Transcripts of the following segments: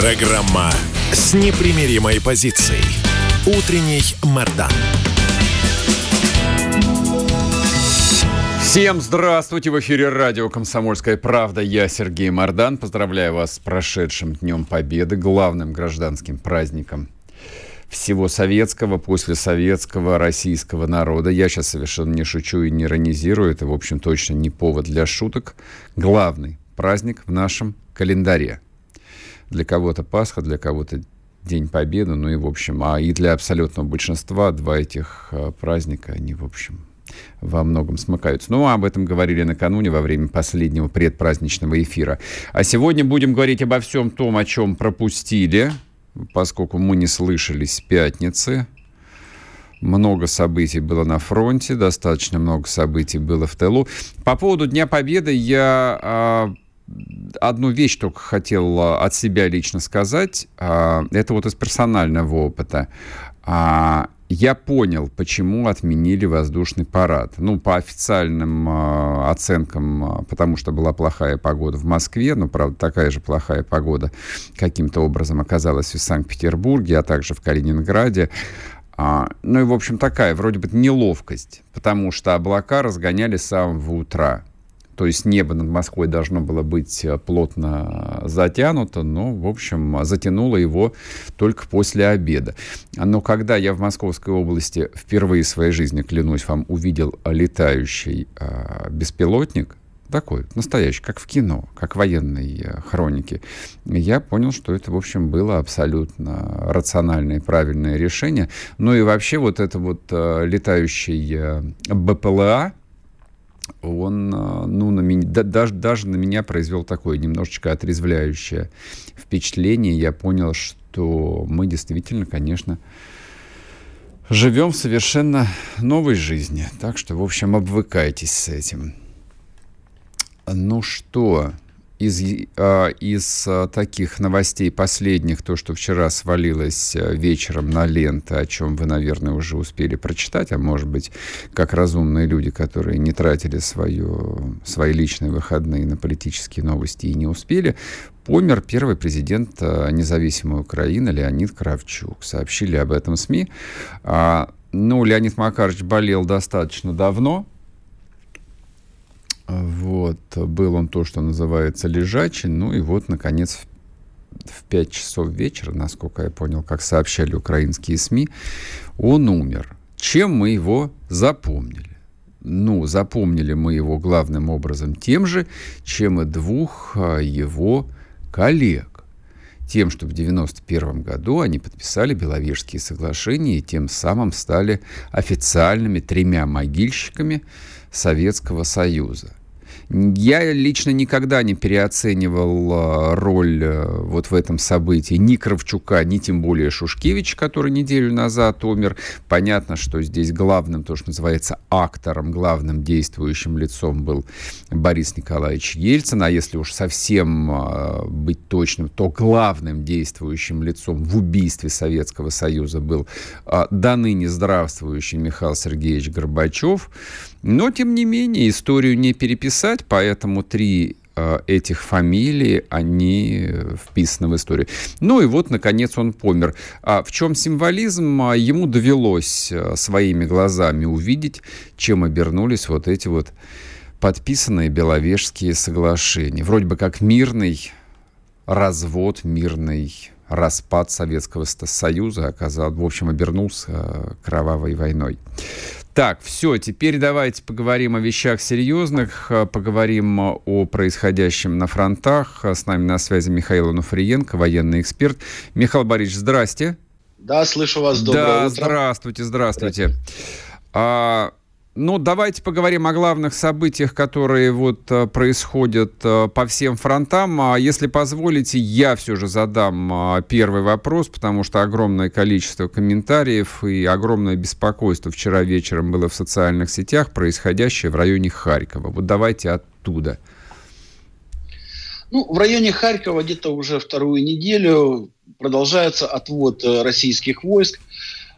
Программа с непримиримой позицией. Утренний Мордан. Всем здравствуйте! В эфире радио «Комсомольская правда». Я Сергей Мордан. Поздравляю вас с прошедшим Днем Победы, главным гражданским праздником всего советского, послесоветского, российского народа. Я сейчас совершенно не шучу и не иронизирую. Это, в общем, точно не повод для шуток. Главный праздник в нашем календаре. Для кого-то Пасха, для кого-то День Победы, ну и, в общем, а и для абсолютного большинства два этих а, праздника, они, в общем, во многом смыкаются. Ну, об этом говорили накануне во время последнего предпраздничного эфира. А сегодня будем говорить обо всем том, о чем пропустили, поскольку мы не слышались с пятницы. Много событий было на фронте, достаточно много событий было в тылу. По поводу Дня Победы я а, одну вещь только хотел от себя лично сказать. А, это вот из персонального опыта. А, я понял, почему отменили воздушный парад. Ну, по официальным оценкам, потому что была плохая погода в Москве, но, правда, такая же плохая погода каким-то образом оказалась и в Санкт-Петербурге, а также в Калининграде. А, ну и, в общем, такая вроде бы неловкость, потому что облака разгоняли с самого утра. То есть небо над Москвой должно было быть э, плотно затянуто, но, в общем, затянуло его только после обеда. Но когда я в Московской области впервые в своей жизни, клянусь вам, увидел летающий э, беспилотник, такой, настоящий, как в кино, как в военной э, хронике, я понял, что это, в общем, было абсолютно рациональное и правильное решение. Ну и вообще вот это вот э, летающий э, БПЛА, он а, ну, на меня, да, даже, даже на меня произвел такое немножечко отрезвляющее впечатление. Я понял, что мы действительно, конечно, живем в совершенно новой жизни. Так что, в общем, обвыкайтесь с этим. Ну что, из, а, из а, таких новостей последних, то, что вчера свалилось а, вечером на ленты, о чем вы, наверное, уже успели прочитать, а может быть, как разумные люди, которые не тратили свое, свои личные выходные на политические новости и не успели, помер первый президент независимой Украины Леонид Кравчук. Сообщили об этом СМИ. Ну, Леонид Макарович болел достаточно давно, вот, был он то, что называется лежачий, ну и вот, наконец, в 5 часов вечера, насколько я понял, как сообщали украинские СМИ, он умер. Чем мы его запомнили? Ну, запомнили мы его главным образом тем же, чем и двух а, его коллег. Тем, что в 1991 году они подписали Беловежские соглашения и тем самым стали официальными тремя могильщиками Советского Союза. Я лично никогда не переоценивал а, роль э, вот в этом событии ни Кравчука, ни тем более Шушкевич, который неделю назад умер. Понятно, что здесь главным, то, что называется актором, главным действующим лицом был Борис Николаевич Ельцин. А если уж совсем а, быть точным, то главным действующим лицом в убийстве Советского Союза был до ныне здравствующий Михаил Сергеевич Горбачев. Но, тем не менее, историю не переписать, поэтому три э, этих фамилий, они вписаны в историю. Ну и вот, наконец, он помер. А в чем символизм? А, ему довелось э, своими глазами увидеть, чем обернулись вот эти вот подписанные Беловежские соглашения. Вроде бы как мирный развод, мирный распад Советского Союза оказал, в общем, обернулся э, кровавой войной. Так, все, теперь давайте поговорим о вещах серьезных, э, поговорим о происходящем на фронтах. С нами на связи Михаил Ануфриенко, военный эксперт. Михаил Борисович, здрасте. Да, слышу вас. Доброе да, утро. здравствуйте, здравствуйте. А, Ну, давайте поговорим о главных событиях, которые вот э, происходят э, по всем фронтам. А если позволите, я все же задам а, первый вопрос, потому что огромное количество комментариев и огромное беспокойство вчера вечером было в социальных сетях, происходящее в районе Харькова. Вот давайте оттуда. Ну, в районе Харькова где-то уже вторую неделю продолжается отвод э, российских войск э,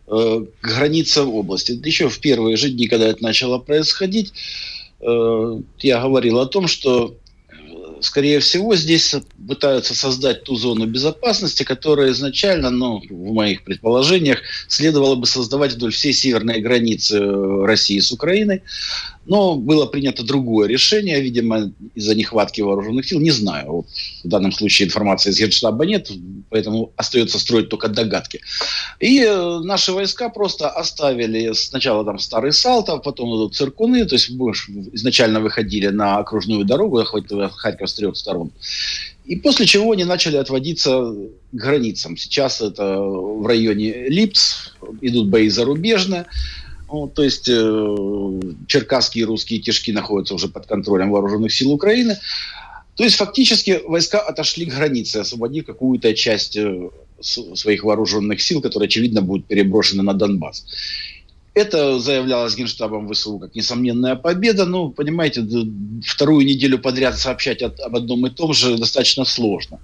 к границам области. Еще в первые же дни, когда это начало происходить, э, я говорил о том, что скорее всего, здесь пытаются создать ту зону безопасности, которая изначально, ну, в моих предположениях, следовало бы создавать вдоль всей северной границы России с Украиной. Но было принято другое решение, видимо, из-за нехватки вооруженных сил. Не знаю. Вот в данном случае информации из Генштаба нет, поэтому остается строить только догадки. И э, наши войска просто оставили сначала там старый Салтов, потом Циркуны, то есть изначально выходили на окружную дорогу, охватывая Харьков с трех сторон. И после чего они начали отводиться к границам. Сейчас это в районе Липц, идут бои зарубежные. Ну, то есть э, черкасские русские кишки находятся уже под контролем вооруженных сил Украины. То есть фактически войска отошли к границе, освободив какую-то часть э, своих вооруженных сил, которые, очевидно, будут переброшены на Донбасс. Это заявлялось Генштабом ВСУ как несомненная победа. Ну, понимаете, вторую неделю подряд сообщать об одном и том же достаточно сложно.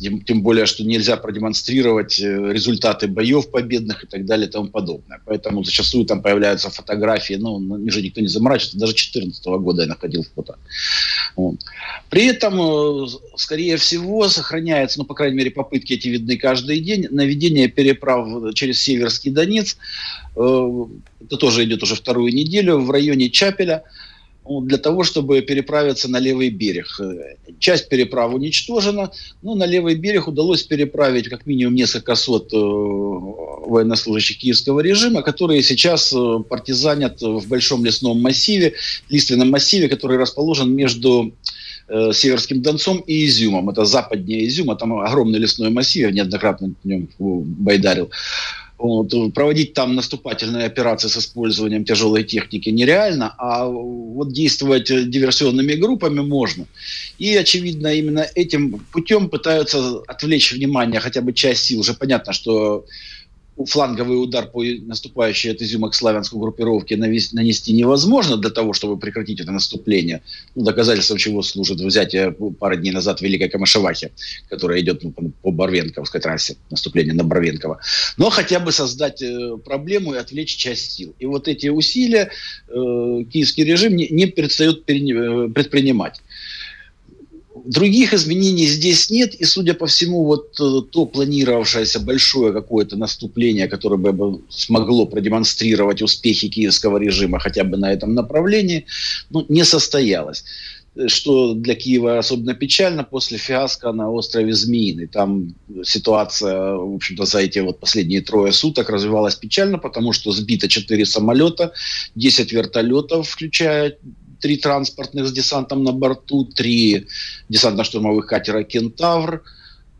Тем, более, что нельзя продемонстрировать э, результаты боев победных и так далее и тому подобное. Поэтому зачастую там появляются фотографии, ну, ну же никто не заморачивается, даже 2014 года я находил фото. При этом, э, скорее всего, сохраняется, ну, по крайней мере, попытки эти видны каждый день, наведение переправ через Северский Донец, э, это тоже идет уже вторую неделю, в районе Чапеля, для того, чтобы переправиться на левый берег. Часть переправ уничтожена, но на левый берег удалось переправить как минимум несколько сот э, военнослужащих киевского режима, которые сейчас э, партизанят в большом лесном массиве, лиственном массиве, который расположен между э, Северским Донцом и Изюмом. Это западнее Изюма, там огромный лесной массив, я неоднократно в нем байдарил. Вот, проводить там наступательные операции с использованием тяжелой техники нереально, а вот действовать диверсионными группами можно. И, очевидно, именно этим путем пытаются отвлечь внимание хотя бы часть сил. Уже понятно, что фланговый удар по наступающей от Изюма к Славянску группировке нанести невозможно для того, чтобы прекратить это наступление. Ну, доказательством чего служит взятие пары дней назад Великой Камышевахи, которая идет ну, по Барвенковской трассе, наступление на Барвенково. Но хотя бы создать э, проблему и отвлечь часть сил. И вот эти усилия э, киевский режим не, не перестает э, предпринимать. Других изменений здесь нет, и, судя по всему, вот э, то планировавшееся большое какое-то наступление, которое бы смогло продемонстрировать успехи киевского режима хотя бы на этом направлении, ну, не состоялось что для Киева особенно печально после фиаско на острове Змеиный. Там ситуация, в общем-то, за эти вот последние трое суток развивалась печально, потому что сбито 4 самолета, 10 вертолетов, включая три транспортных с десантом на борту, три десантно-штурмовых катера «Кентавр»,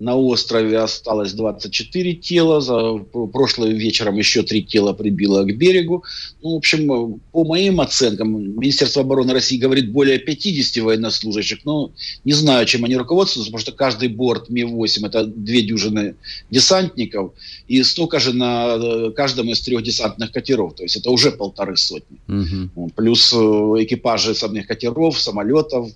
на острове осталось 24 тела. За прошлым вечером еще три тела прибило к берегу. Ну, в общем, по моим оценкам, Министерство обороны России говорит более 50 военнослужащих. Но не знаю, чем они руководствуются, потому что каждый борт Ми-8 это две дюжины десантников. И столько же на э, каждом из трех десантных катеров. То есть это уже полторы сотни. Угу. Плюс э, экипажи самих катеров, самолетов,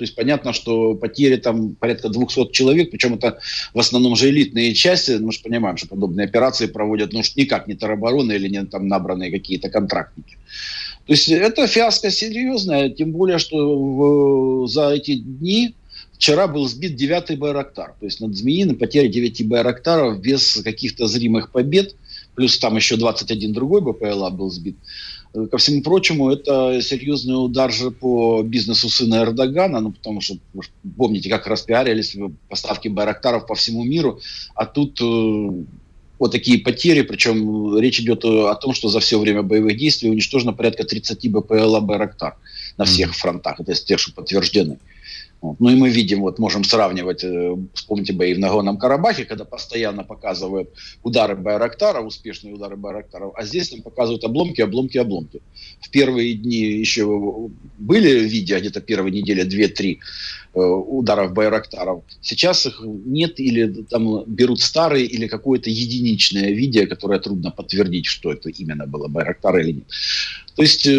то есть понятно, что потери там порядка 200 человек, причем это в основном же элитные части. Мы же понимаем, что подобные операции проводят ну, никак не теробороны или не там набранные какие-то контрактники. То есть это фиаско серьезное, тем более, что в, за эти дни Вчера был сбит девятый Байрактар. То есть над Змеиным потери 9 Байрактаров без каких-то зримых побед. Плюс там еще 21 другой БПЛА был сбит. Ко всему прочему, это серьезный удар же по бизнесу сына Эрдогана, ну, потому что, помните, как распиарились поставки Байрактаров по всему миру, а тут э, вот такие потери, причем речь идет о том, что за все время боевых действий уничтожено порядка 30 БПЛА Байрактар на всех фронтах, это из тех, что подтверждены. Ну и мы видим, вот можем сравнивать, э, вспомните бои в Нагорном Карабахе, когда постоянно показывают удары Байрактара, успешные удары Байрактаров, а здесь нам показывают обломки, обломки, обломки. В первые дни еще были видео, где-то первые недели, две-три, Э, ударов Байрактаров. Сейчас их нет или там берут старые или какое-то единичное видео, которое трудно подтвердить, что это именно было Байрактар или нет. То есть э,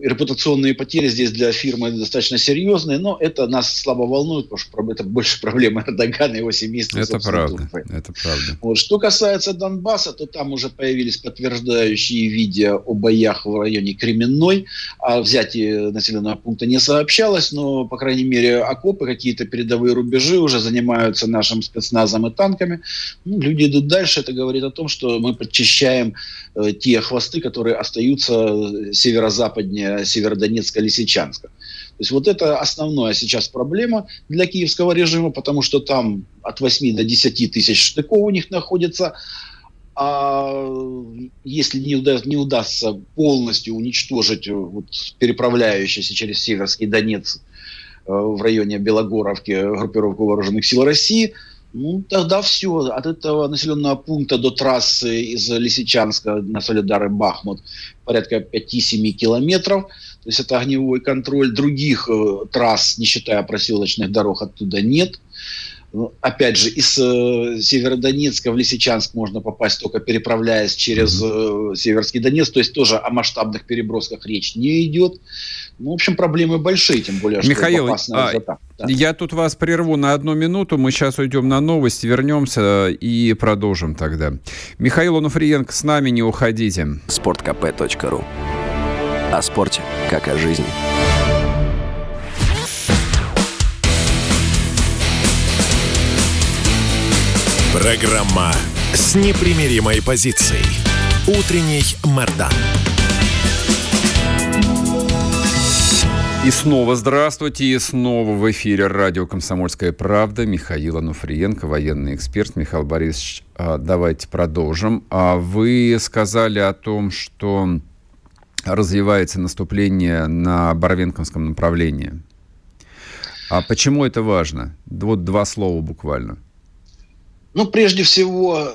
репутационные потери здесь для фирмы достаточно серьезные, но это нас слабо волнует, потому что это больше проблемы Эрдогана и его семейства. Это правда, это правда. Вот. Что касается Донбасса, то там уже появились подтверждающие видео о боях в районе Кременной. О взятии населенного пункта не сообщалось, но, по крайней мере, окопы, какие-то передовые рубежи уже занимаются нашим спецназом и танками. Ну, люди идут дальше. Это говорит о том, что мы подчищаем э, те хвосты, которые остаются северо-западнее Северодонецка, Лисичанска. То есть вот это основная сейчас проблема для киевского режима, потому что там от 8 до 10 тысяч штыков у них находится. А если не, уда не удастся полностью уничтожить вот, переправляющийся через Северский Донец э, в районе Белогоровки группировку вооруженных сил России – ну, тогда все. От этого населенного пункта до трассы из Лисичанска на Солидары Бахмут порядка 5-7 километров. То есть это огневой контроль. Других э, трасс, не считая проселочных дорог, оттуда нет. Ну, опять же, из э, Северодонецка в Лисичанск можно попасть только переправляясь через э, Северский Донец. То есть тоже о масштабных перебросках речь не идет. Ну, в общем, проблемы большие, тем более, Михаил, что а, да. я тут вас прерву на одну минуту. Мы сейчас уйдем на новость, вернемся и продолжим тогда. Михаил Онуфриенко с нами, не уходите. sportkp.ru О спорте, как о жизни. Программа с непримиримой позицией. Утренний Мордан. И снова здравствуйте, и снова в эфире радио «Комсомольская правда». Михаил Ануфриенко, военный эксперт. Михаил Борисович, а, давайте продолжим. А вы сказали о том, что развивается наступление на Боровенковском направлении. А почему это важно? Вот два слова буквально. Ну, прежде всего,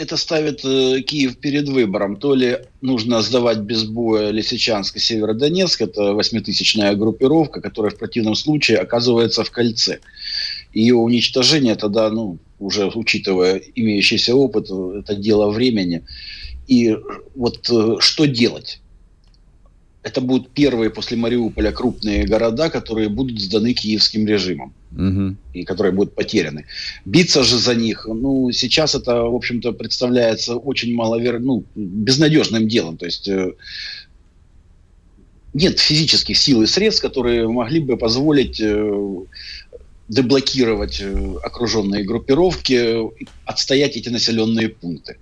это ставит э, Киев перед выбором. То ли нужно сдавать без боя Лисичанск и Северодонецк, это восьмитысячная группировка, которая в противном случае оказывается в кольце. Ее уничтожение тогда, ну, уже учитывая имеющийся опыт, это дело времени. И вот э, что делать? это будут первые после Мариуполя крупные города, которые будут сданы киевским режимом угу. и которые будут потеряны. Биться же за них, ну, сейчас это, в общем-то, представляется очень маловероятным, ну, безнадежным делом. То есть э, нет физических сил и средств, которые могли бы позволить э, деблокировать э, окруженные группировки, отстоять эти населенные пункты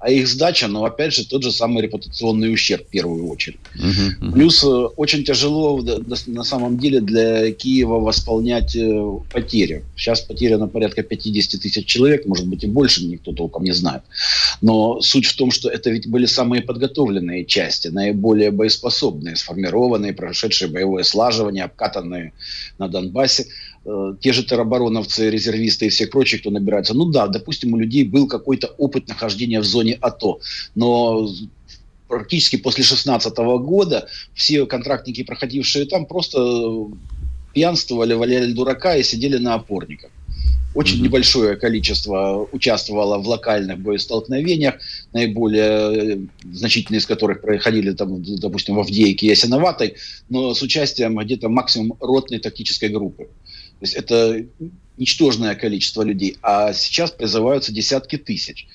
а их сдача, ну, опять же, тот же самый репутационный ущерб в первую очередь. Uh-huh, uh-huh. Плюс э, очень тяжело на самом деле для Киева восполнять э, потери. Сейчас потеряно порядка 50 тысяч человек, может быть и больше, никто толком не знает. Но суть в том, что это ведь были самые подготовленные части, наиболее боеспособные, сформированные, прошедшие боевое слаживание, обкатанные на Донбассе. Э, те же теробороновцы, резервисты и всех прочих, кто набирается. Ну да, допустим, у людей был какой-то опыт нахождения в зоне АТО, но практически после 16 года все контрактники, проходившие там, просто пьянствовали, валяли дурака и сидели на опорниках. Очень mm-hmm. небольшое количество участвовало в локальных боестолкновениях, наиболее э, значительные из которых проходили, там, допустим, в Авдеевке и Ясиноватой, но с участием где-то максимум ротной тактической группы. То есть это ничтожное количество людей, а сейчас призываются десятки тысяч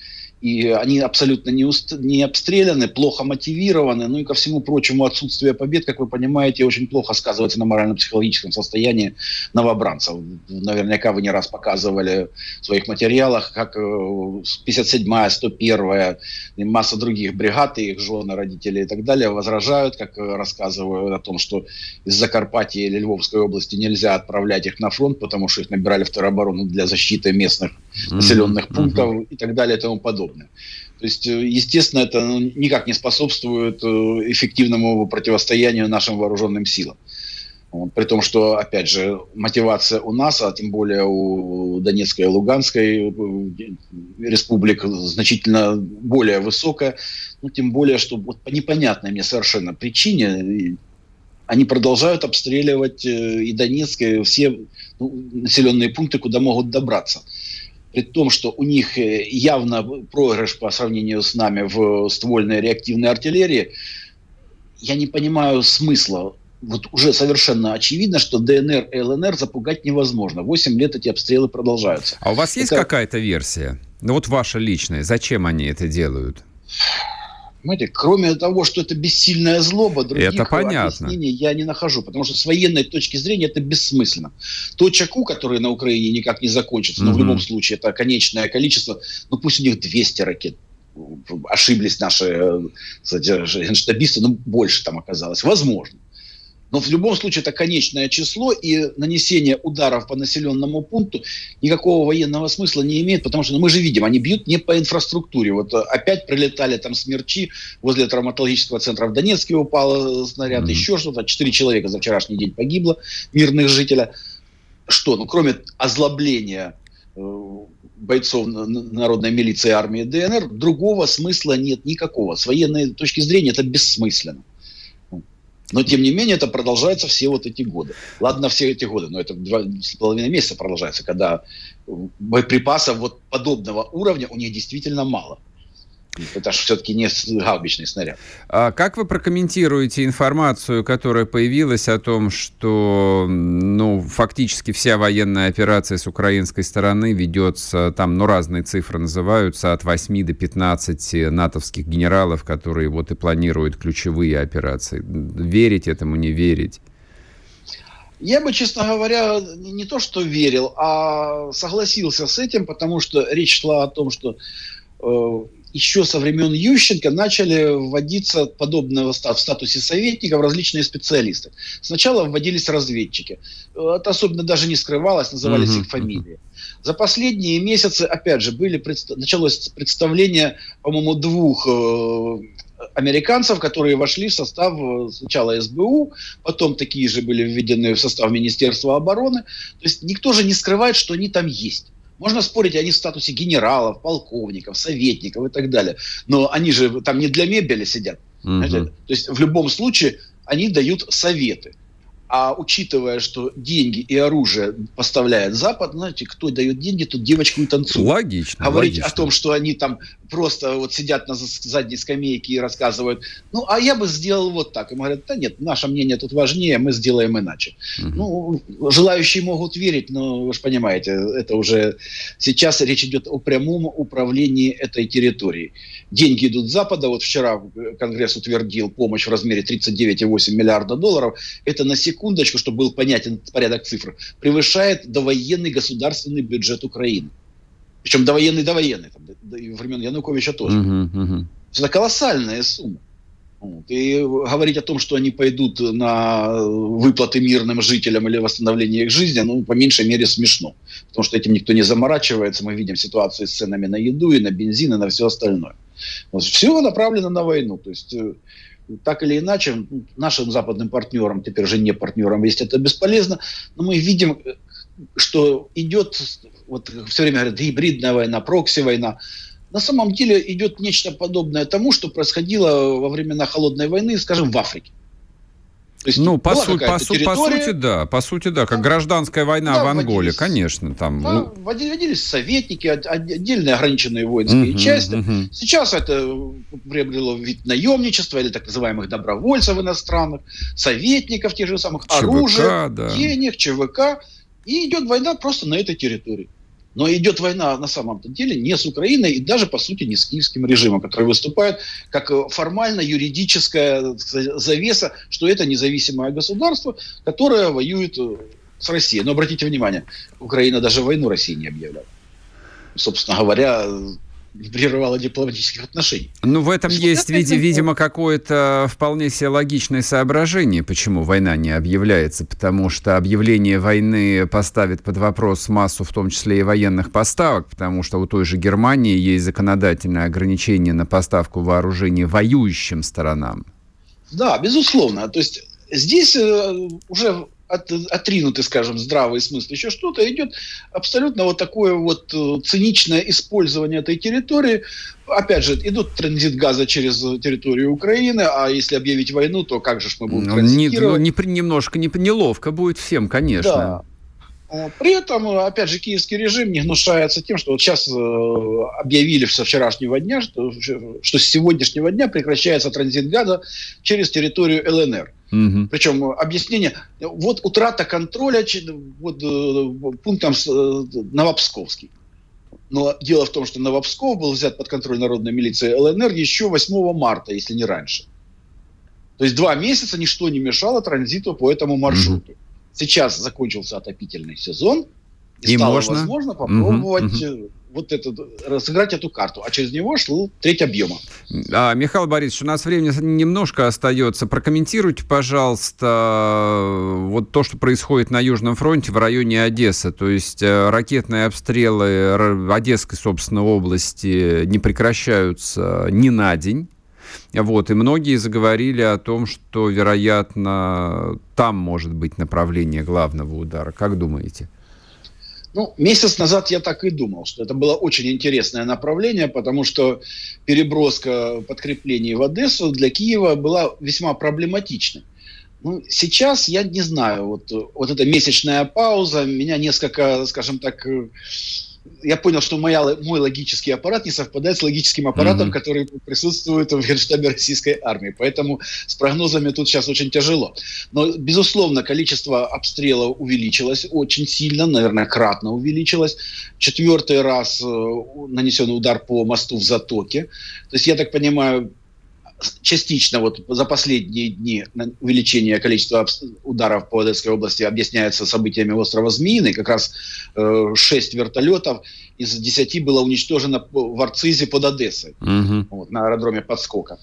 и они абсолютно не, уст... не обстреляны, плохо мотивированы, ну и ко всему прочему отсутствие побед, как вы понимаете, очень плохо сказывается на морально-психологическом состоянии новобранцев. Наверняка вы не раз показывали в своих материалах, как 57-я, э, 101-я и масса других бригад, и их жены, родители и так далее возражают, как рассказывают о том, что из Закарпатья или Львовской области нельзя отправлять их на фронт, потому что их набирали в тероборону для защиты местных населенных mm-hmm. пунктов mm-hmm. и так далее и тому подобное подобное. То есть, э, естественно, это ну, никак не способствует э, эффективному противостоянию нашим вооруженным силам. При том, что, опять же, мотивация у нас, а тем более у Донецкой и Луганской э, республик значительно более высокая. Ну, тем более, что вот по непонятной мне совершенно причине они продолжают обстреливать и Донецк, и все ну, населенные пункты, куда могут добраться. При том, что у них э, явно проигрыш по сравнению с нами в ствольной реактивной артиллерии, я не понимаю смысла вот уже совершенно очевидно, что ДНР и ЛНР запугать невозможно. Восемь лет эти обстрелы продолжаются. А у вас есть это... какая-то версия? Ну вот ваша личная. Зачем они это делают? Понимаете, кроме того, что это бессильная злоба, других это понятно. объяснений я не нахожу, потому что с военной точки зрения это бессмысленно. То чаку, который на Украине никак не закончится, но mm-hmm. в любом случае это конечное количество, ну пусть у них 200 ракет, ошиблись наши э, кстати, штабисты, ну больше там оказалось, возможно. Но в любом случае это конечное число, и нанесение ударов по населенному пункту никакого военного смысла не имеет, потому что ну, мы же видим, они бьют не по инфраструктуре. Вот э, опять прилетали там смерчи возле травматологического центра в Донецке упал снаряд, mm-hmm. еще что-то. Четыре человека за вчерашний день погибло, мирных жителей. Что? Ну, кроме озлобления э, бойцов народной милиции армии ДНР, другого смысла нет никакого. С военной точки зрения это бессмысленно. Но, тем не менее, это продолжается все вот эти годы. Ладно, все эти годы, но это два с половиной месяца продолжается, когда боеприпасов вот подобного уровня у них действительно мало. Это же все-таки не гаубичный снаряд. А как вы прокомментируете информацию, которая появилась о том, что ну, фактически вся военная операция с украинской стороны ведется, там ну, разные цифры называются, от 8 до 15 натовских генералов, которые вот и планируют ключевые операции. Верить этому, не верить? Я бы, честно говоря, не то что верил, а согласился с этим, потому что речь шла о том, что э, еще со времен Ющенко начали вводиться подобного в статусе советников различные специалисты. Сначала вводились разведчики. Это особенно даже не скрывалось, назывались uh-huh. их фамилии. За последние месяцы, опять же, были началось представление, по-моему, двух э- американцев, которые вошли в состав э, сначала СБУ, потом такие же были введены в состав Министерства обороны. То есть никто же не скрывает, что они там есть. Можно спорить, они в статусе генералов, полковников, советников и так далее. Но они же там не для мебели сидят. Угу. То есть в любом случае они дают советы. А учитывая, что деньги и оружие поставляет Запад, знаете, кто дает деньги, тот девочку и танцует. Логично. Говорить логично. о том, что они там просто вот сидят на задней скамейке и рассказывают, ну, а я бы сделал вот так. Им говорят, да нет, наше мнение тут важнее, мы сделаем иначе. Угу. Ну, желающие могут верить, но вы же понимаете, это уже сейчас речь идет о прямом управлении этой территорией. Деньги идут с Запада. Вот вчера Конгресс утвердил помощь в размере 39,8 миллиарда долларов. Это на секундочку, чтобы был понятен порядок цифр, превышает довоенный государственный бюджет Украины. Причем довоенный, довоенный, там, до, до времен Януковича тоже. Uh-huh, uh-huh. Это колоссальная сумма. Вот. И говорить о том, что они пойдут на выплаты мирным жителям или восстановление их жизни, ну, по меньшей мере, смешно. Потому что этим никто не заморачивается. Мы видим ситуацию с ценами на еду и на бензин и на все остальное. Вот. Все направлено на войну. То есть э, так или иначе, нашим западным партнерам, теперь уже не партнерам, есть это бесполезно, но мы видим, что идет, вот все время говорят, гибридная война, прокси-война. На самом деле идет нечто подобное тому, что происходило во времена Холодной войны, скажем, в Африке. То есть ну, по, су- по, су- по сути, да, по сути, да, как гражданская война да, в Анголе, конечно, там. Да, ну... Вводились советники, отдельные ограниченные воинские uh-huh, части. Uh-huh. Сейчас это приобрело вид наемничества или так называемых добровольцев иностранных, советников тех же самых, ЧВК, оружия, да. денег, ЧВК. И идет война просто на этой территории. Но идет война на самом деле не с Украиной и даже, по сути, не с киевским режимом, который выступает как э, формально юридическая завеса, что это независимое государство, которое воюет э, с Россией. Но обратите внимание, Украина даже войну России не объявляла. Собственно говоря, прерывала дипломатических отношений. Ну, в этом есть, вид- видимо, какое-то вполне себе логичное соображение, почему война не объявляется, потому что объявление войны поставит под вопрос массу, в том числе и военных поставок, потому что у той же Германии есть законодательное ограничение на поставку вооружений воюющим сторонам. Да, безусловно. То есть здесь э, уже от, отринуты, скажем, здравый смысл, еще что-то, идет абсолютно вот такое вот э, циничное использование этой территории. Опять же, идут транзит газа через территорию Украины, а если объявить войну, то как же мы будем транзитировать? Не, не, немножко не, неловко будет всем, конечно. Да. При этом, опять же, киевский режим не гнушается тем, что вот сейчас э, объявили со вчерашнего дня, что, что с сегодняшнего дня прекращается транзит газа через территорию ЛНР. Угу. Причем объяснение, вот утрата контроля вот, э, пунктом э, Новопсковский. Но дело в том, что Новопсков был взят под контроль народной милиции ЛНР еще 8 марта, если не раньше. То есть два месяца ничто не мешало транзиту по этому маршруту. Угу. Сейчас закончился отопительный сезон, и, и стало можно? возможно попробовать угу, вот это, разыграть эту карту. А через него шел треть объема. А, Михаил Борисович, у нас времени немножко остается. Прокомментируйте, пожалуйста, вот то, что происходит на Южном фронте в районе Одессы. То есть э, ракетные обстрелы Одесской, собственно, области не прекращаются ни на день. Вот, и многие заговорили о том, что, вероятно, там может быть направление главного удара. Как думаете? Ну, месяц назад я так и думал, что это было очень интересное направление, потому что переброска подкреплений в Одессу для Киева была весьма проблематичной. Ну, сейчас я не знаю, вот, вот эта месячная пауза меня несколько, скажем так, я понял, что моя, мой логический аппарат не совпадает с логическим аппаратом, mm-hmm. который присутствует в Генштабе российской армии. Поэтому с прогнозами тут сейчас очень тяжело. Но, безусловно, количество обстрелов увеличилось очень сильно, наверное, кратно увеличилось. Четвертый раз э, нанесен удар по мосту в Затоке. То есть, я так понимаю, частично вот за последние дни увеличение количества ударов по Одесской области объясняется событиями острова Змеиный. Как раз э, 6 вертолетов из 10 было уничтожено в Арцизе под Одессой, угу. вот, на аэродроме подскока.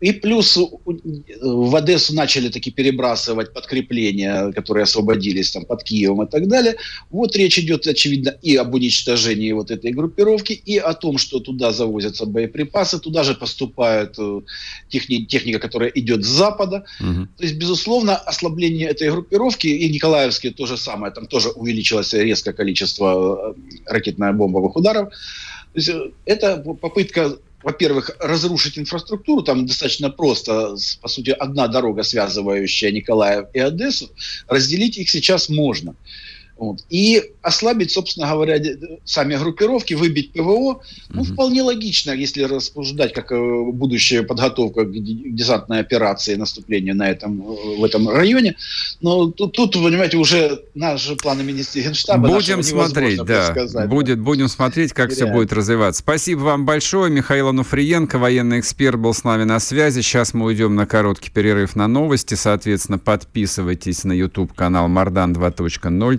И плюс в Одессу начали таки перебрасывать подкрепления, которые освободились там под Киевом и так далее. Вот речь идет, очевидно, и об уничтожении вот этой группировки, и о том, что туда завозятся боеприпасы, туда же поступает э, техни- техника, которая идет с запада. Угу. То есть, безусловно, ослабление этой группировки, и Николаевске то же самое, там тоже увеличилось резкое количество э, ракетно-бомбовых ударов. То есть, э, это попытка во-первых, разрушить инфраструктуру, там достаточно просто, по сути, одна дорога, связывающая Николаев и Одессу, разделить их сейчас можно. Вот. И ослабить, собственно говоря, сами группировки, выбить ПВО, ну, угу. вполне логично, если рассуждать как э, будущая подготовка к десантной операции наступления на этом, в этом районе. Но тут, тут понимаете, уже наши планы министра Генштаба Будем смотреть, да. Будет, будем смотреть, как все будет развиваться. Спасибо вам большое. Михаил Ануфриенко, военный эксперт, был с нами на связи. Сейчас мы уйдем на короткий перерыв на новости. Соответственно, подписывайтесь на YouTube-канал Мардан 2.0,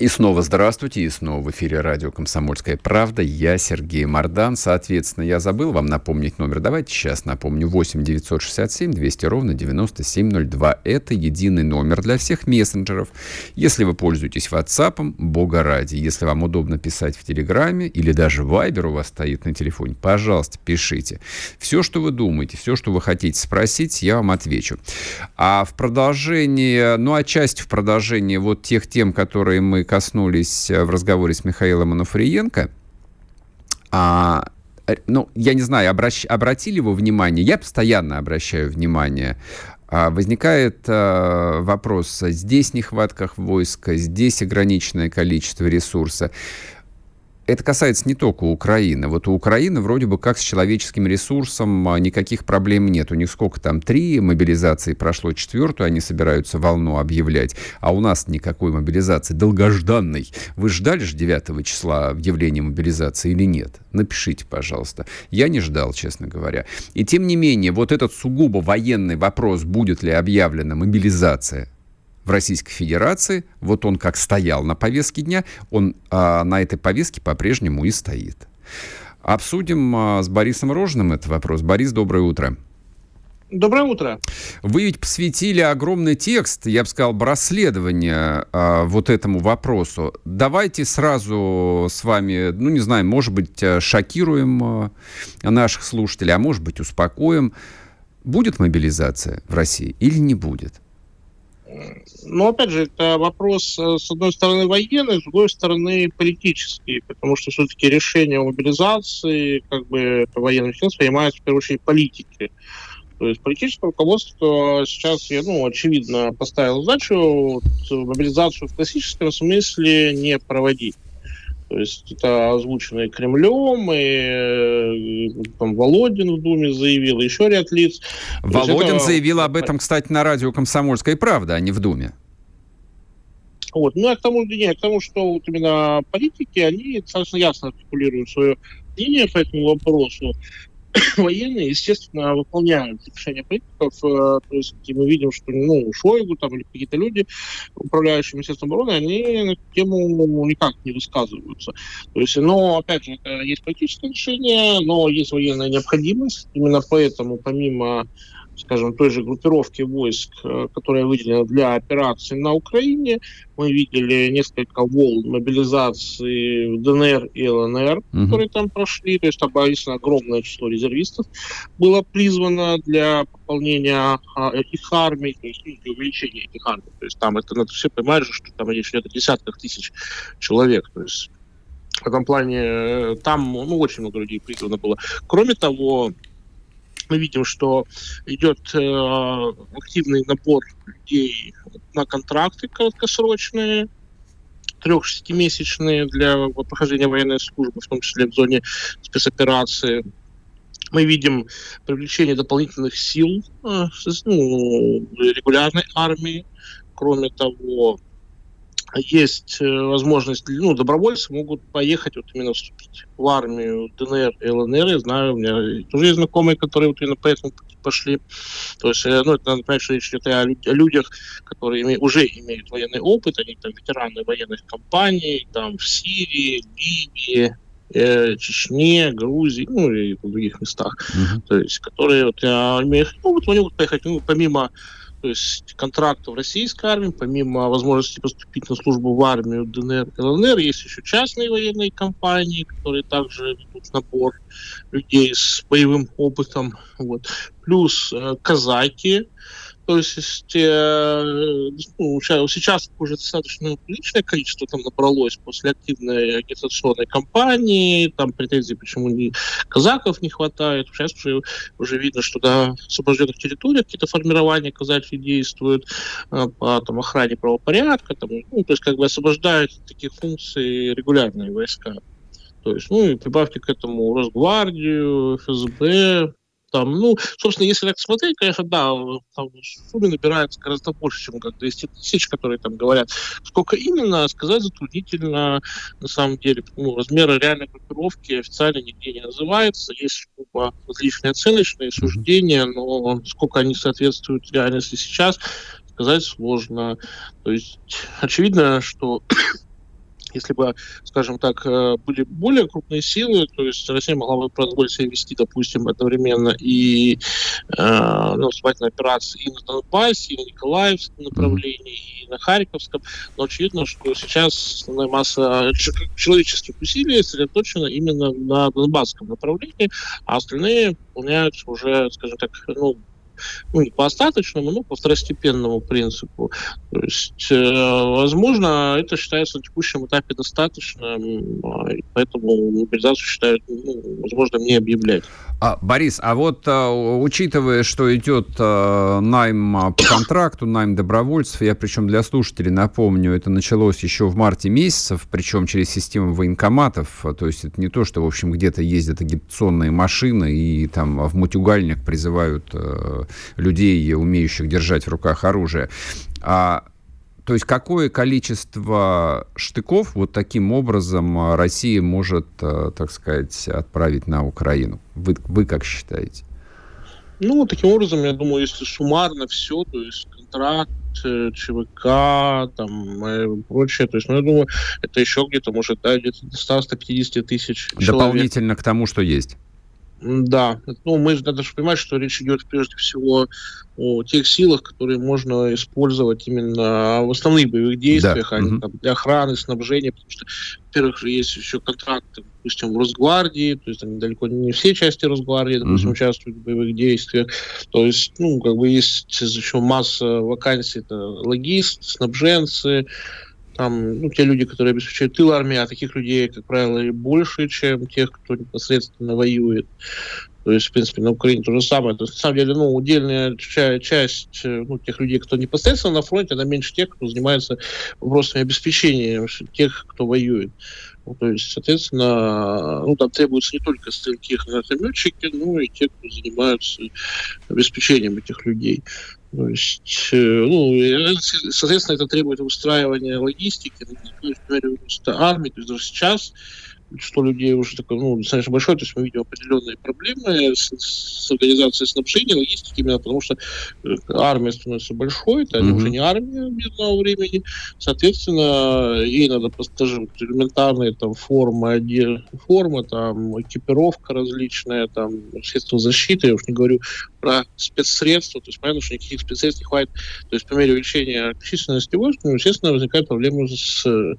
И снова здравствуйте, и снова в эфире радио «Комсомольская правда». Я Сергей Мордан. Соответственно, я забыл вам напомнить номер. Давайте сейчас напомню. 8 967 200 ровно 9702. Это единый номер для всех мессенджеров. Если вы пользуетесь WhatsApp, бога ради. Если вам удобно писать в Телеграме или даже Viber у вас стоит на телефоне, пожалуйста, пишите. Все, что вы думаете, все, что вы хотите спросить, я вам отвечу. А в продолжение, ну, отчасти в продолжение вот тех тем, которые мы коснулись э, в разговоре с Михаилом Ануфриенко, а, э, ну, я не знаю, обращ, обратили вы внимание, я постоянно обращаю внимание, а, возникает а, вопрос, здесь нехватка войска, здесь ограниченное количество ресурса. Это касается не только Украины. Вот у Украины вроде бы как с человеческим ресурсом а, никаких проблем нет. У них сколько там? Три мобилизации прошло, четвертую они собираются волну объявлять. А у нас никакой мобилизации, долгожданной. Вы ждали же 9 числа объявления мобилизации или нет? Напишите, пожалуйста. Я не ждал, честно говоря. И тем не менее, вот этот сугубо военный вопрос, будет ли объявлена мобилизация, в Российской Федерации, вот он как стоял на повестке дня, он а, на этой повестке по-прежнему и стоит. Обсудим а, с Борисом Рожным этот вопрос. Борис, доброе утро. Доброе утро. Вы ведь посвятили огромный текст, я бы сказал, расследования а, вот этому вопросу. Давайте сразу с вами, ну, не знаю, может быть, а, шокируем а, наших слушателей, а может быть, успокоим. Будет мобилизация в России или не будет? Но, опять же, это вопрос, э, с одной стороны, военный, с другой стороны, политический, потому что все-таки решение о мобилизации, как бы, военных сил принимают, в первую очередь, политики. То есть политическое руководство сейчас, ну, очевидно, поставило задачу мобилизацию в классическом смысле не проводить. То есть это озвучено и Кремлем, и, и там Володин в Думе заявил, и еще ряд лиц. Володин это... заявил об этом, кстати, на радио «Комсомольская правда», а не в Думе. Вот. Ну, а к тому, не, к тому, что вот именно политики, они достаточно ясно артикулируют свое мнение по этому вопросу. военные, естественно, выполняют решения политиков. Э, то есть мы видим, что ну, Шойгу там, или какие-то люди, управляющие Министерством обороны, они на эту тему никак не высказываются. То есть, но, опять же, есть политическое решение, но есть военная необходимость. Именно поэтому, помимо скажем, той же группировки войск, э, которая выделена для операции на Украине. Мы видели несколько волн мобилизации в ДНР и ЛНР, угу. которые там прошли. То есть действительно огромное число резервистов было призвано для пополнения а, этих армий, то есть ну, для увеличения этих армий. То есть там это надо все понимать, что там речь идет о десятках тысяч человек. То есть в этом плане э, там ну, очень много людей призвано было. Кроме того, мы видим, что идет э, активный набор людей на контракты краткосрочные, трех-шестимесячные для прохождения военной службы, в том числе в зоне спецоперации. Мы видим привлечение дополнительных сил э, ну, регулярной армии. Кроме того, есть э, возможность, ну, добровольцы могут поехать вот именно вступить в армию ДНР и ЛНР. Я знаю, у меня тоже есть знакомые, которые вот именно по этому пути пошли. То есть, э, ну, это надо понять, что речь идет о, людях, которые име, уже имеют военный опыт, они там ветераны военных кампаний, там в Сирии, Ливии, э, Чечне, Грузии, ну и в других местах, uh-huh. то есть, которые вот, имеют, ну, вот они могут поехать, ну, помимо то есть контрактов российской армии, помимо возможности поступить на службу в армию ДНР и ЛНР, есть еще частные военные компании, которые также ведут набор людей с боевым опытом. Вот. Плюс э, казаки, то есть э, ну, сейчас уже достаточно приличное количество там набралось после активной агитационной кампании, там претензий, почему не, казаков не хватает. Сейчас уже, уже видно, что на освобожденных территориях какие-то формирования казачьи действуют э, по там, охране правопорядка, там, ну, то есть как бы освобождают таких функций регулярные войска. То есть, ну и прибавьте к этому Росгвардию, ФСБ, там, ну, собственно, если так смотреть, конечно, да, там в сумме набирается гораздо больше, чем как 200 тысяч, которые там говорят. Сколько именно, сказать затруднительно, на самом деле. Ну, размеры реальной группировки официально нигде не называется. Есть оба различные оценочные суждения, но сколько они соответствуют реальности сейчас, сказать сложно. То есть очевидно, что если бы, скажем так, э, были более крупные силы, то есть Россия могла бы позволить себе вести, допустим, одновременно и э, ну, наступательные операции и на Донбассе, и на Николаевском направлении, и на Харьковском. Но очевидно, что сейчас основная масса человеческих усилий сосредоточена именно на Донбасском направлении, а остальные выполняются уже, скажем так, ну, ну, не по остаточному, но по второстепенному принципу. То есть, э, возможно, это считается на текущем этапе достаточно, поэтому мобилизацию считают, ну, возможно, не объявлять. А, Борис, а вот а, учитывая, что идет а, найм по контракту, найм добровольцев, я причем для слушателей напомню, это началось еще в марте месяцев, причем через систему военкоматов, то есть это не то, что, в общем, где-то ездят агитационные машины и там в мутюгальник призывают а, людей, умеющих держать в руках оружие. А то есть какое количество штыков вот таким образом а, Россия может, а, так сказать, отправить на Украину? Вы, вы как считаете? Ну, таким образом, я думаю, если суммарно все, то есть контракт, э, ЧВК, там, и прочее, то есть, ну, я думаю, это еще где-то, может, да, где-то 100-150 тысяч Дополнительно человек. к тому, что есть. Да, ну мы же надо же понимать, что речь идет прежде всего о тех силах, которые можно использовать именно в основных боевых действиях, да. а не там, для охраны, снабжения, потому что, во-первых, же есть еще контракты, допустим, в Росгвардии, то есть там далеко не все части Росгвардии, допустим, mm-hmm. участвуют в боевых действиях, то есть, ну, как бы есть еще масса вакансий, это логист, снабженцы, там, ну, те люди, которые обеспечивают тыл армии, а таких людей, как правило, больше, чем тех, кто непосредственно воюет. То есть, в принципе, на Украине то же самое. То есть, на самом деле, ну, удельная часть э, ну, тех людей, кто непосредственно на фронте, она меньше тех, кто занимается вопросами обеспечения тех, кто воюет. Ну, то есть, соответственно, ну, там требуются не только стрелки, гранатометчики, но и те, кто занимаются обеспечением этих людей. То есть, э, ну, соответственно, это требует устраивания логистики, армии. То есть даже сейчас число людей уже такое, ну, достаточно большое, то есть мы видим определенные проблемы с, с организацией снабжения, логистики, именно потому что э, армия становится большой, это mm-hmm. уже не армия мирного времени, соответственно, ей надо даже элементарные там формы, одежды, форма, там экипировка различная, там средства защиты, я уж не говорю про спецсредства, то есть понятно, что никаких спецсредств не хватит, то есть по мере увеличения численности войск, ну, естественно, возникают проблемы с э,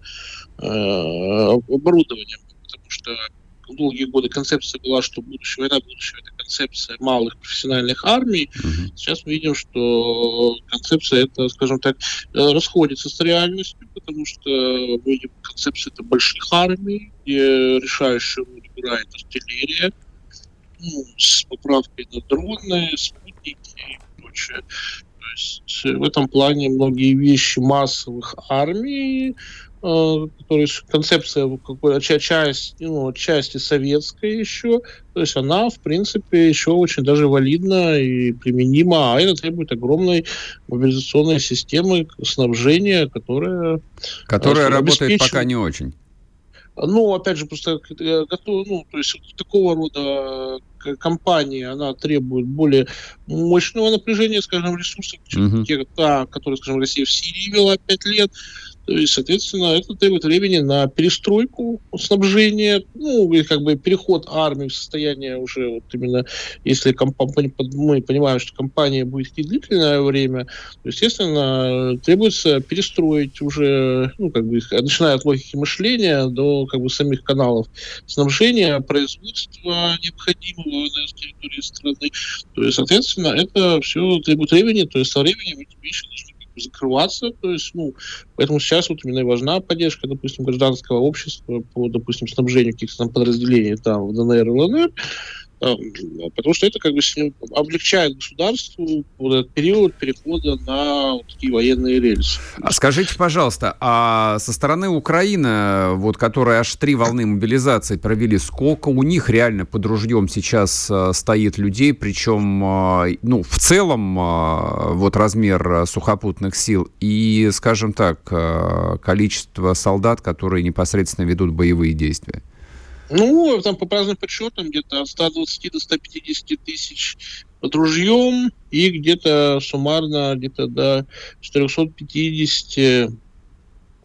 оборудованием потому что долгие годы концепция была, что будущее, война будущего – это концепция малых профессиональных армий. Uh-huh. Сейчас мы видим, что концепция это, скажем так, э, расходится с реальностью, потому что мы видим концепция это больших армий, где решающую роль играет артиллерия, ну, с поправкой на дроны, спутники и прочее. То есть в этом плане многие вещи массовых армий Э, который концепция какой часть, ну, части советская еще, то есть она, в принципе, еще очень даже валидна и применима, а это требует огромной мобилизационной системы снабжения, которая... Которая работает пока не очень. Ну, опять же, просто э, готов, ну, то есть такого рода э, компания, она требует более мощного напряжения, скажем, ресурсов, чем uh-huh. те, та, которые, скажем, Россия в Сирии вела пять лет, то есть, соответственно, это требует времени на перестройку снабжения, ну, и как бы переход армии в состояние уже вот именно, если компания, мы понимаем, что компания будет идти длительное время, то, естественно, требуется перестроить уже, ну, как бы, начиная от логики мышления до, как бы, самих каналов снабжения, производства необходимого на территории страны. То есть, соответственно, это все требует времени, то есть со временем эти вещи должны закрываться. То есть, ну, поэтому сейчас вот именно и важна поддержка, допустим, гражданского общества по, допустим, снабжению каких-то там подразделений там в ДНР и ЛНР. Эм, потому что это как бы облегчает государству вот этот период перехода на вот такие военные рельсы. А скажите, пожалуйста, а со стороны Украины, вот, которая аж три волны мобилизации провели, сколько у них реально под ружьем сейчас а, стоит людей, причем, ну, в целом, вот размер сухопутных сил и, скажем так, количество солдат, которые непосредственно ведут боевые действия? Ну, там по разным подсчетам где-то от 120 до 150 тысяч под ружьем и где-то суммарно где-то до 450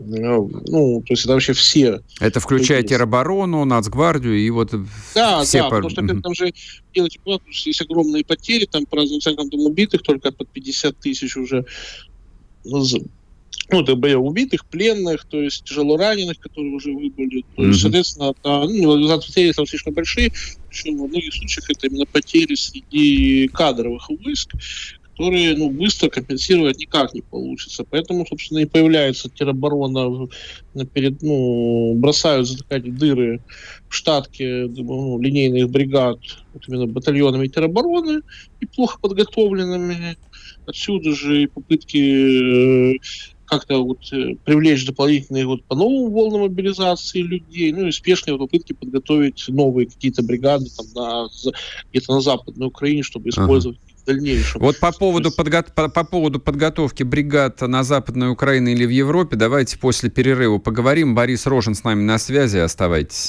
ну, ну, то есть это вообще все. Это включая тероборону, Нацгвардию и вот да, все... Да, по... потому что mm-hmm. там же делать есть огромные потери, там по разным оценкам там убитых только под 50 тысяч уже ну, ДБ убитых, пленных, то есть тяжело раненых, которые уже выбыли. То есть, mm-hmm. соответственно, да, ну, потери там слишком большие, причем во многих случаях это именно потери среди кадровых войск, которые ну, быстро компенсировать никак не получится. Поэтому, собственно, и появляется тероборона, перед, ну, бросают затыкать дыры в штатке ну, линейных бригад, вот именно батальонами теробороны, и плохо подготовленными. Отсюда же и попытки э, как-то вот э, привлечь дополнительные вот по новым волнам мобилизации людей, ну и успешные попытки подготовить новые какие-то бригады там на где-то на Западной Украине, чтобы использовать ага в дальнейшем. Вот по поводу, подго... по, по поводу подготовки бригад на Западной Украине или в Европе, давайте после перерыва поговорим. Борис Рожен с нами на связи, оставайтесь.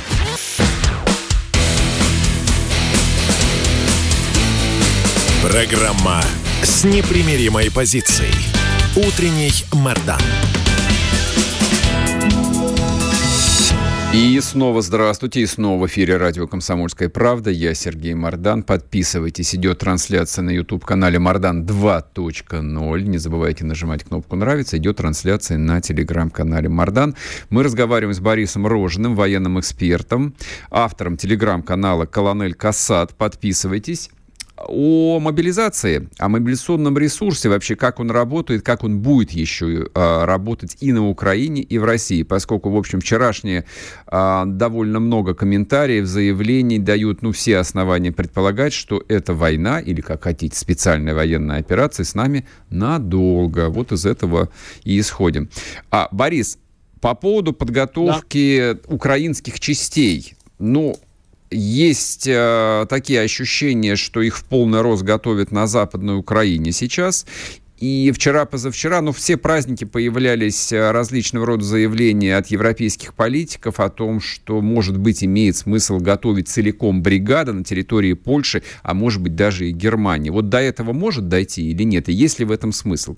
Программа с непримиримой позицией. Утренний Мордан. И снова здравствуйте, и снова в эфире радио «Комсомольская правда». Я Сергей Мордан. Подписывайтесь, идет трансляция на YouTube-канале «Мордан 2.0». Не забывайте нажимать кнопку «Нравится». Идет трансляция на телеграм-канале «Мордан». Мы разговариваем с Борисом Рожиным, военным экспертом, автором телеграм-канала «Колонель Касат». Подписывайтесь о мобилизации, о мобилизационном ресурсе, вообще как он работает, как он будет еще э, работать и на Украине, и в России, поскольку, в общем, вчерашние э, довольно много комментариев, заявлений дают, ну, все основания предполагать, что эта война, или, как хотите, специальная военная операция с нами надолго. Вот из этого и исходим. А, Борис, по поводу подготовки да. украинских частей, ну, есть э, такие ощущения, что их в полный рост готовят на Западной Украине сейчас. И вчера-позавчера, ну, все праздники появлялись э, различного рода заявления от европейских политиков о том, что, может быть, имеет смысл готовить целиком бригады на территории Польши, а может быть, даже и Германии. Вот до этого может дойти или нет? И есть ли в этом смысл?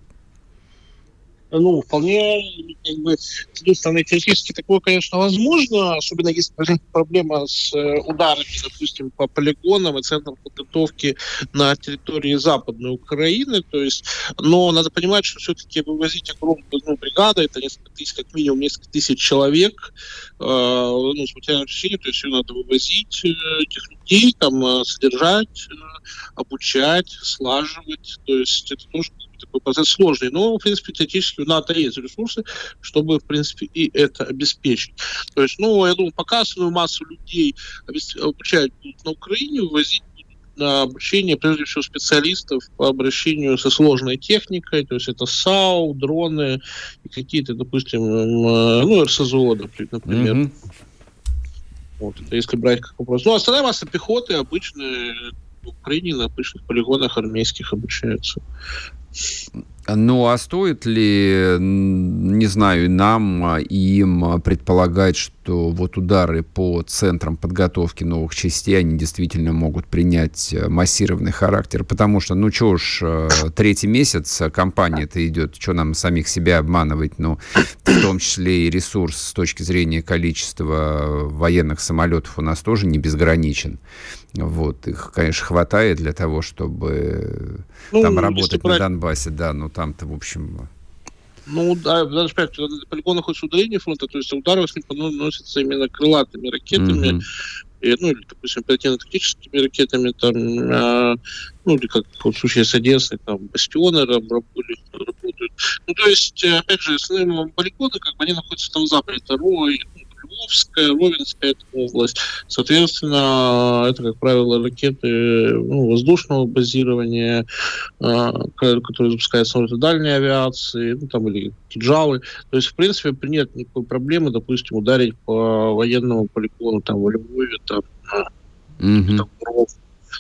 Ну, вполне, как бы, с одной стороны, теоретически такое, конечно, возможно, особенно если проблема с э, ударами, допустим, по полигонам и центрам подготовки на территории Западной Украины, то есть, но надо понимать, что все-таки вывозить огромную ну, бригаду, это несколько тысяч, как минимум несколько тысяч человек, э, ну, с материальным решением, то есть ее надо вывозить, э, этих людей, там, э, содержать, э, обучать, слаживать, то есть это тоже такой процесс сложный, но, в принципе, теоретически у НАТО есть ресурсы, чтобы, в принципе, и это обеспечить. То есть, ну, я думаю, пока основную массу людей обучать будут на Украине, вывозить на обучение, прежде всего, специалистов по обращению со сложной техникой, то есть это САУ, дроны и какие-то, допустим, ну, РСЗО, например. Mm-hmm. Вот, это если брать как вопрос. Ну, остальная масса пехоты обычно в Украине на обычных полигонах армейских обучаются. Ну, а стоит ли, не знаю, нам, а, им предполагать, что вот удары по центрам подготовки новых частей, они действительно могут принять э, массированный характер? Потому что, ну, что ж, э, третий месяц компания-то идет, что нам самих себя обманывать, ну, в том числе и ресурс с точки зрения количества военных самолетов у нас тоже не безграничен. Вот, их, конечно, хватает для того, чтобы ну, там работать на Донбассе, да, но там-то, в общем... Ну, да, даже опять, на полигонах хоть удаления фронта, то есть удары ним наносятся именно крылатыми ракетами, mm-hmm. и, ну, или, допустим, оперативно-тактическими ракетами, там, а, ну, или как в случае с Одессой, там, бастионы работают. Ну, то есть, опять же, основные полигоны, как бы, они находятся там в западе, второй, Львовская, Ровенская область. Соответственно, это, как правило, ракеты ну, воздушного базирования, э, которые запускаются на дальней авиации, ну, там, или кинжалы. То есть, в принципе, нет никакой проблемы, допустим, ударить по военному полигону там, в Львове, там, mm-hmm. там,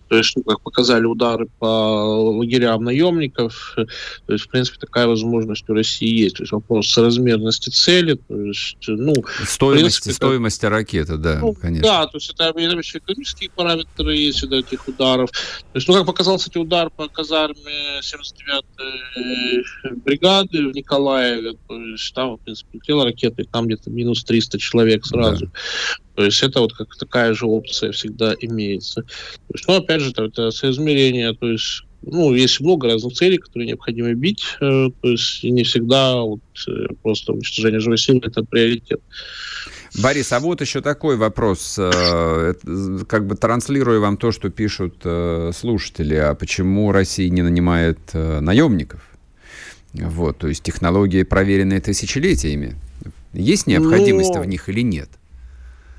То есть, ну, как показали удары по лагерям наемников, то есть, в принципе, такая возможность у России есть. То есть вопрос соразмерности цели, то есть, ну... Стоимости, принципе, стоимости ракеты, да, ну, конечно. Да, то есть это еще экономические параметры есть до этих ударов. То есть, ну, как показал, кстати, удар по казарме 79-й бригады в Николаеве, то есть там, в принципе, летела ракета, и там где-то минус 300 человек сразу. Да. То есть это вот как такая же опция всегда имеется. То есть, ну, опять же, это соизмерение, то есть ну, есть много разных целей, которые необходимо бить, э, то есть не всегда вот, э, просто уничтожение живой силы – это приоритет. Борис, а вот еще такой вопрос, э, как бы транслируя вам то, что пишут слушатели, а почему Россия не нанимает наемников? Вот, то есть технологии, проверенные тысячелетиями. Есть необходимость Но... в них или нет?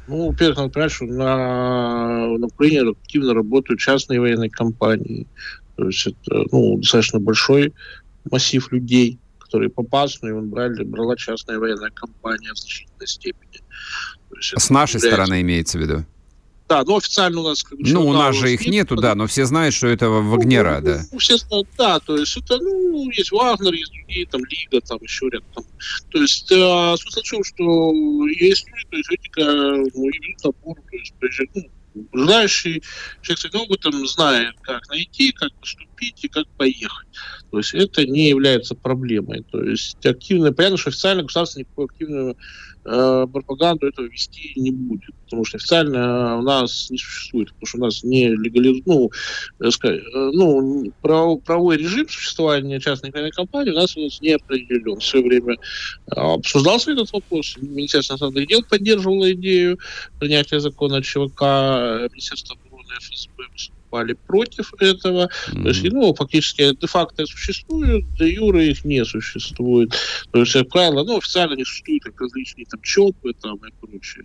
Ну, во-первых, надо понимать, что на, на Украине активно работают частные военные компании. То есть это ну, достаточно большой массив людей, которые по пасну он брали, брала частная военная компания в значительной степени. С нашей является... стороны имеется в виду? Да, но официально у нас... Как бы, ну, у нас же их нету, да, но все знают, что это Вагнера, ну, да. Ну, все знают, да, то есть это, ну, есть Вагнер, есть другие, там, Лига, там, еще ряд, там. То есть э, смысл в том, что есть люди, то есть эти, ну, идут напор, то есть, ну, желающий человек с опытом знает, как найти, как поступить и как поехать. То есть это не является проблемой. То есть активно, понятно, что официально государство никакую активную э, пропаганду этого вести не будет, потому что официально у нас не существует, потому что у нас не легализ... ну, э, э, ну, прав... правовой режим существования частной компании у нас, у нас не определен. Все время э, обсуждался этот вопрос. Министерство иностранных дел поддерживало идею принятия закона ЧВК, Министерство обороны ФСБ выступали против этого. Mm-hmm. То есть, ну, фактически де-факто существуют, де юра их не существует. То есть, как правило, ну, официально не существуют как различные там ЧОПы там, и прочее.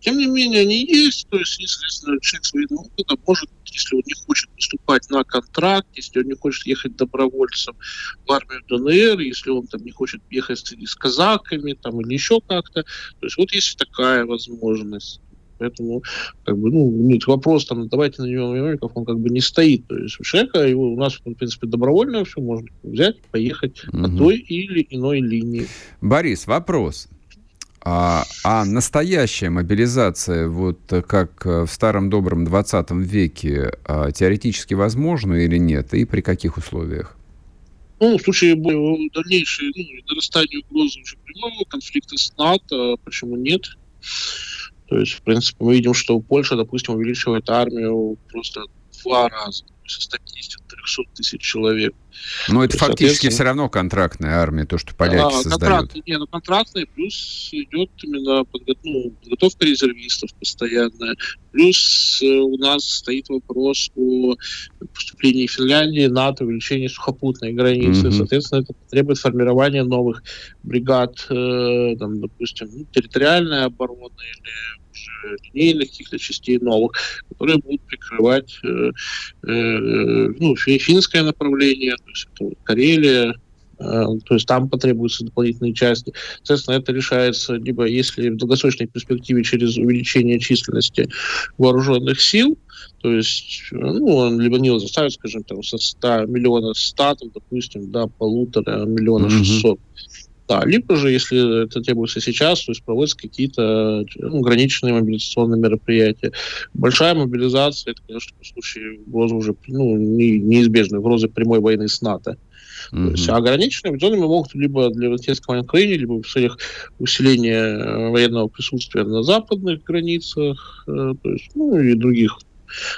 Тем не менее, они есть, то есть, естественно, человек с военным опытом может, если он не хочет поступать на контракт, если он не хочет ехать добровольцем в армию ДНР, если он там не хочет ехать с, с казаками там, или еще как-то, то есть вот есть такая возможность. Поэтому, как бы, ну, нет, вопрос там, давайте на него наемников, он как бы не стоит. То есть у человека, его, у нас, в принципе, добровольно все можно взять, поехать угу. по той или иной линии. Борис, вопрос. А, а настоящая мобилизация, вот как в старом добром 20 веке, а, теоретически возможна или нет, и при каких условиях? Ну, в случае дальнейшей ну, нарастания угрозы уже прямого конфликта с НАТО, почему нет? То есть, в принципе, мы видим, что Польша, допустим, увеличивает армию просто в два раза. То есть, статистика 300 тысяч человек. Но это фактически все равно контрактная армия, то, что поляки а, создают. Контракт, не, ну, контрактная, плюс идет именно подго... ну, подготовка резервистов постоянная. Плюс э, у нас стоит вопрос о поступлении Финляндии, НАТО, увеличении сухопутной границы. Mm-hmm. Соответственно, это требует формирования новых бригад, э, там, допустим, ну, территориальной обороны или линейных каких-то частей новых, которые будут прикрывать э, э, ну, финское направление, то есть это Карелия, э, то есть там потребуются дополнительные части. Соответственно, это решается либо если в долгосрочной перспективе через увеличение численности вооруженных сил, то есть, ну, он либо не заставит, скажем, там, со 100 миллионов 100, там, допустим, до полутора миллиона 600. Mm-hmm. Да, либо же, если это требуется сейчас, то есть проводятся какие-то ну, ограниченные мобилизационные мероприятия. Большая мобилизация, это, конечно, в случае угрозы уже ну, не, неизбежной, угрозы прямой войны с НАТО. Mm-hmm. То есть, ограниченные мобилизационные могут либо для российского войны Украине, либо в целях усиления э, военного присутствия на западных границах, э, то есть, ну и других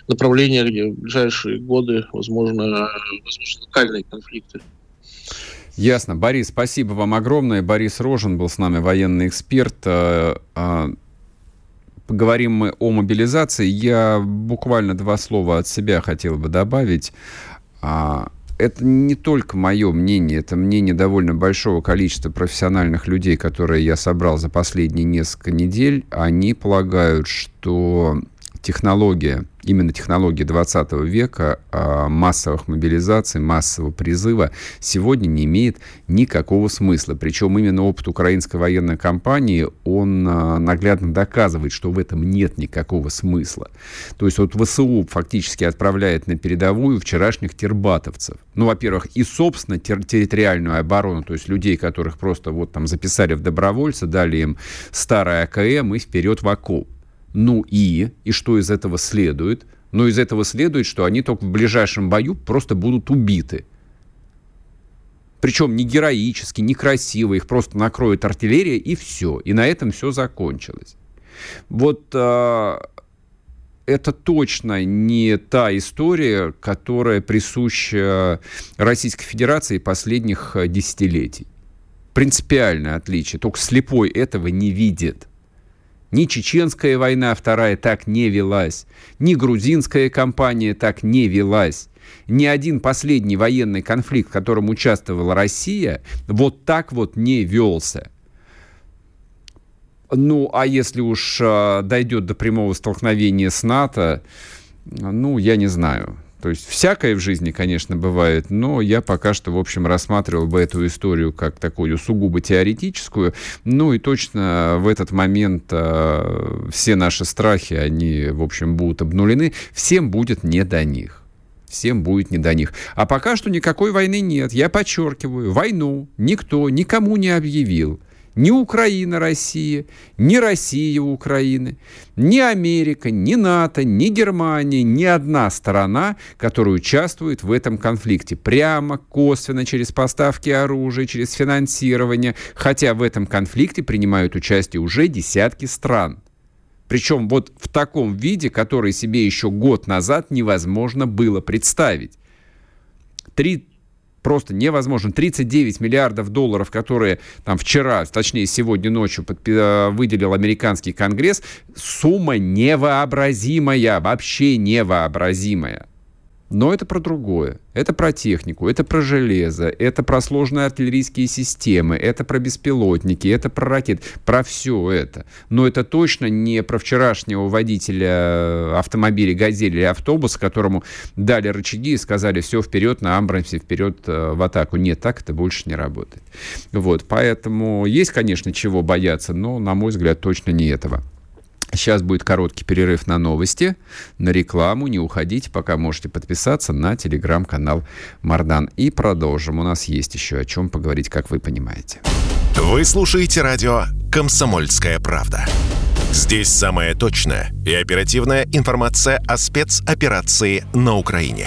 направлениях, где в ближайшие годы возможно, возможно локальные конфликты. Ясно. Борис, спасибо вам огромное. Борис Рожен был с нами, военный эксперт. Э, а, поговорим мы о мобилизации. Я буквально два слова от себя хотел бы добавить. А, это не только мое мнение, это мнение довольно большого количества профессиональных людей, которые я собрал за последние несколько недель. Они полагают, что технология, именно технология 20 века а, массовых мобилизаций, массового призыва сегодня не имеет никакого смысла. Причем именно опыт украинской военной кампании, он а, наглядно доказывает, что в этом нет никакого смысла. То есть вот ВСУ фактически отправляет на передовую вчерашних тербатовцев. Ну, во-первых, и, собственно, территориальную оборону, то есть людей, которых просто вот там записали в добровольцы, дали им старое АКМ и вперед в окоп. Ну и? И что из этого следует? Ну, из этого следует, что они только в ближайшем бою просто будут убиты. Причем не героически, не красиво, их просто накроет артиллерия и все. И на этом все закончилось. Вот э, это точно не та история, которая присуща Российской Федерации последних десятилетий. Принципиальное отличие. Только слепой этого не видит. Ни чеченская война вторая так не велась, ни грузинская кампания так не велась. Ни один последний военный конфликт, в котором участвовала Россия, вот так вот не велся. Ну, а если уж э, дойдет до прямого столкновения с НАТО, ну, я не знаю. То есть всякое в жизни, конечно, бывает, но я пока что, в общем, рассматривал бы эту историю как такую сугубо теоретическую. Ну и точно в этот момент э, все наши страхи, они, в общем, будут обнулены. Всем будет не до них всем будет не до них. А пока что никакой войны нет. Я подчеркиваю, войну никто никому не объявил ни Украина Россия, ни Россия Украины, ни Америка, ни НАТО, ни Германия, ни одна сторона, которая участвует в этом конфликте. Прямо, косвенно, через поставки оружия, через финансирование. Хотя в этом конфликте принимают участие уже десятки стран. Причем вот в таком виде, который себе еще год назад невозможно было представить. Три просто невозможно. 39 миллиардов долларов, которые там вчера, точнее сегодня ночью подпи- э, выделил американский конгресс, сумма невообразимая, вообще невообразимая. Но это про другое. Это про технику, это про железо, это про сложные артиллерийские системы, это про беспилотники, это про ракеты, про все это. Но это точно не про вчерашнего водителя автомобиля «Газель» или автобуса, которому дали рычаги и сказали все вперед на Амбрамсе, вперед э, в атаку. Нет, так это больше не работает. Вот, поэтому есть, конечно, чего бояться, но, на мой взгляд, точно не этого. Сейчас будет короткий перерыв на новости, на рекламу. Не уходите, пока можете подписаться на телеграм-канал Мардан. И продолжим. У нас есть еще о чем поговорить, как вы понимаете. Вы слушаете радио «Комсомольская правда». Здесь самая точная и оперативная информация о спецоперации на Украине.